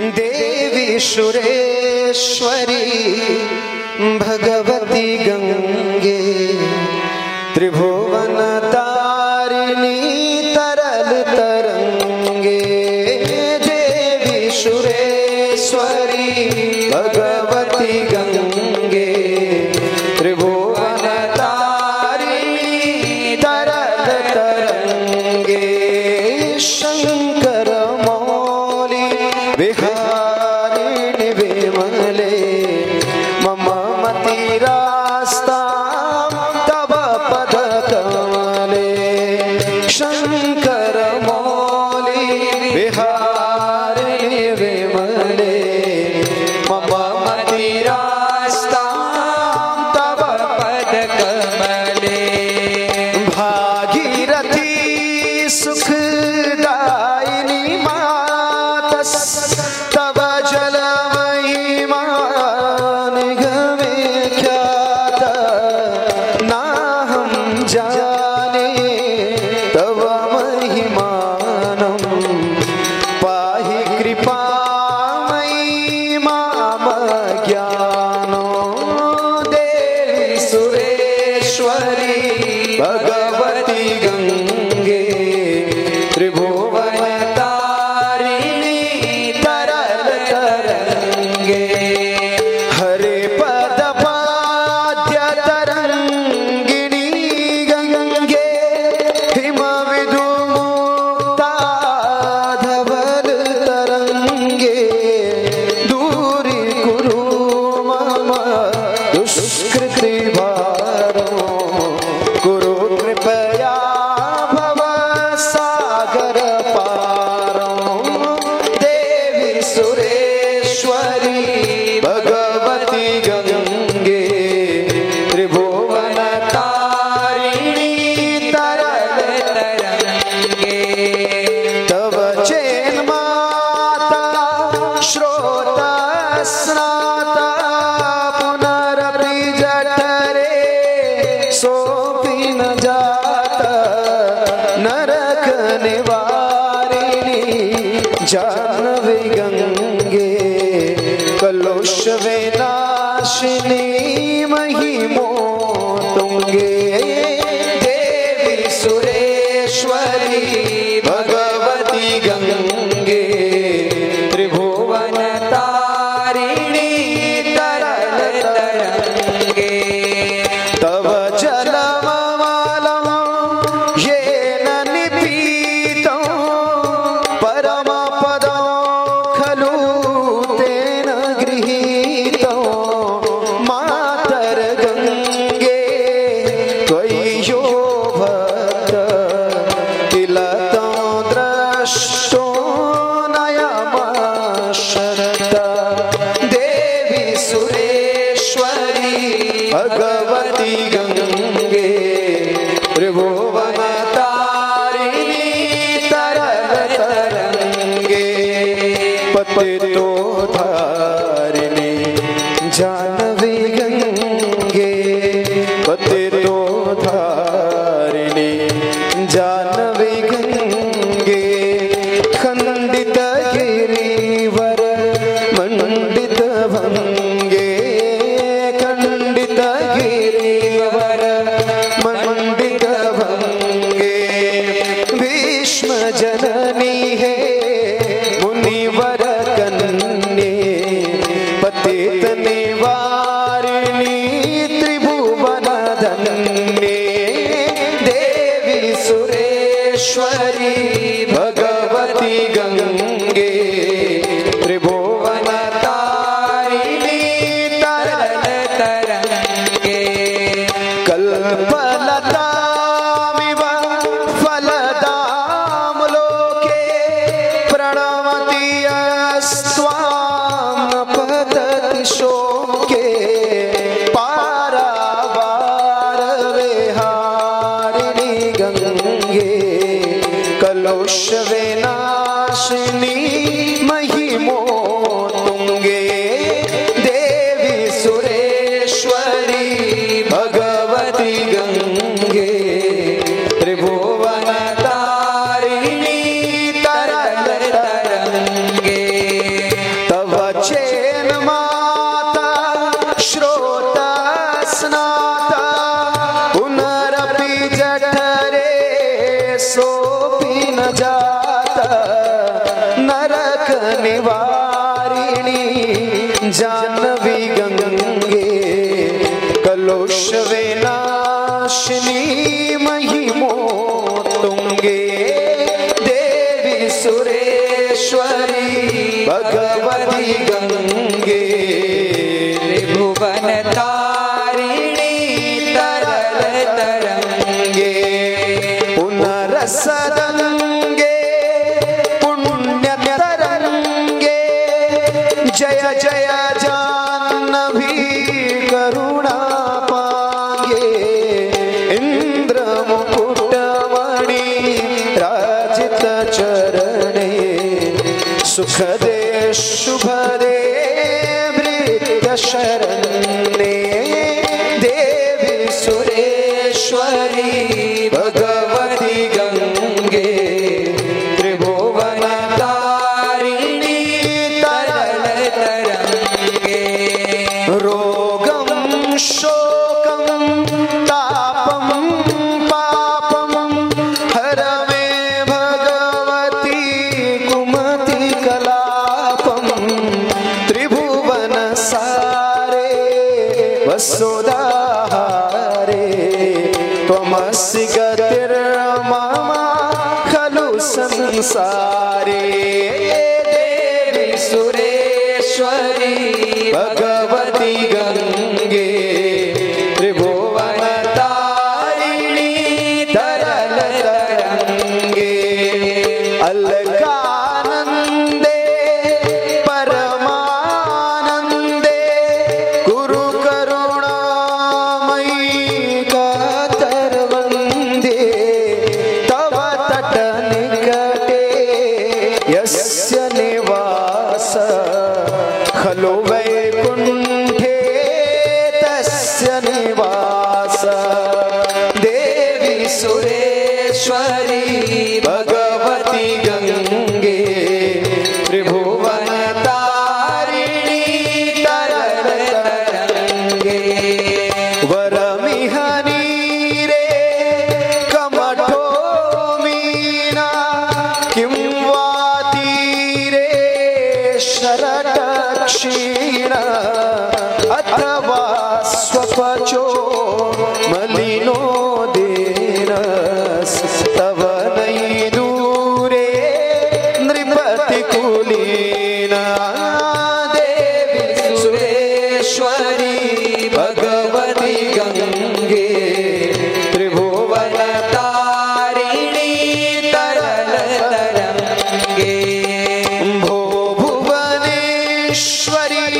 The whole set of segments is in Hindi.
देवी सुरेश्वरी भगवती गंगे त्रिभुवन भगवती Hey. भगवती लौशवे जानवी गंगे कलोष विनाशिनी महिमो तुंगे देवी सुरेश्वरी भगवती गंगे। त्रिभुवन तारिणी तरल तरंगे। पुनरसदङ्गे पुण्यतरङ्गे जय जय सुखदे शुभदे शरण देवी सुरेश्वरी भगवती गंगे त्रिभुवन तारिणी तरल तरंगे। रोगं त्वमसि गतिर्मम खलु संसारे। देवी सुरेश्वरी भगवती गङ्गे त्रिभुवन तारिणी तरल तरङ्गे अलकानन्दे वैकुण्ठे तस्य निवास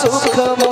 ಸುಖಮ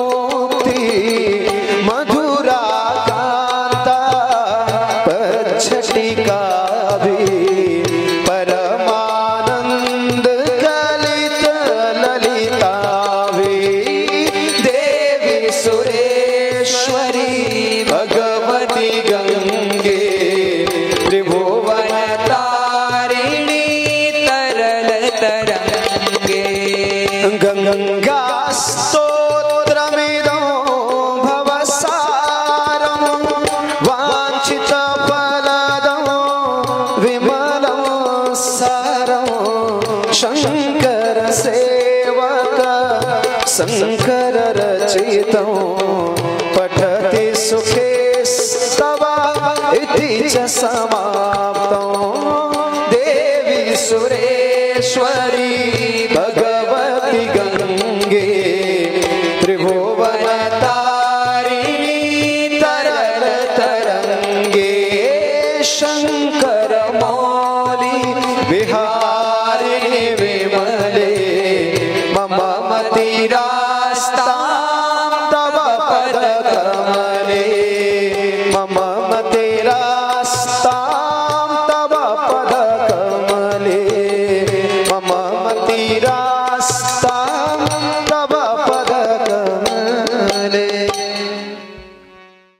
शङ्कररचितं पठति सुखे समाप्तं। देवी सुरेश्वरी तेरा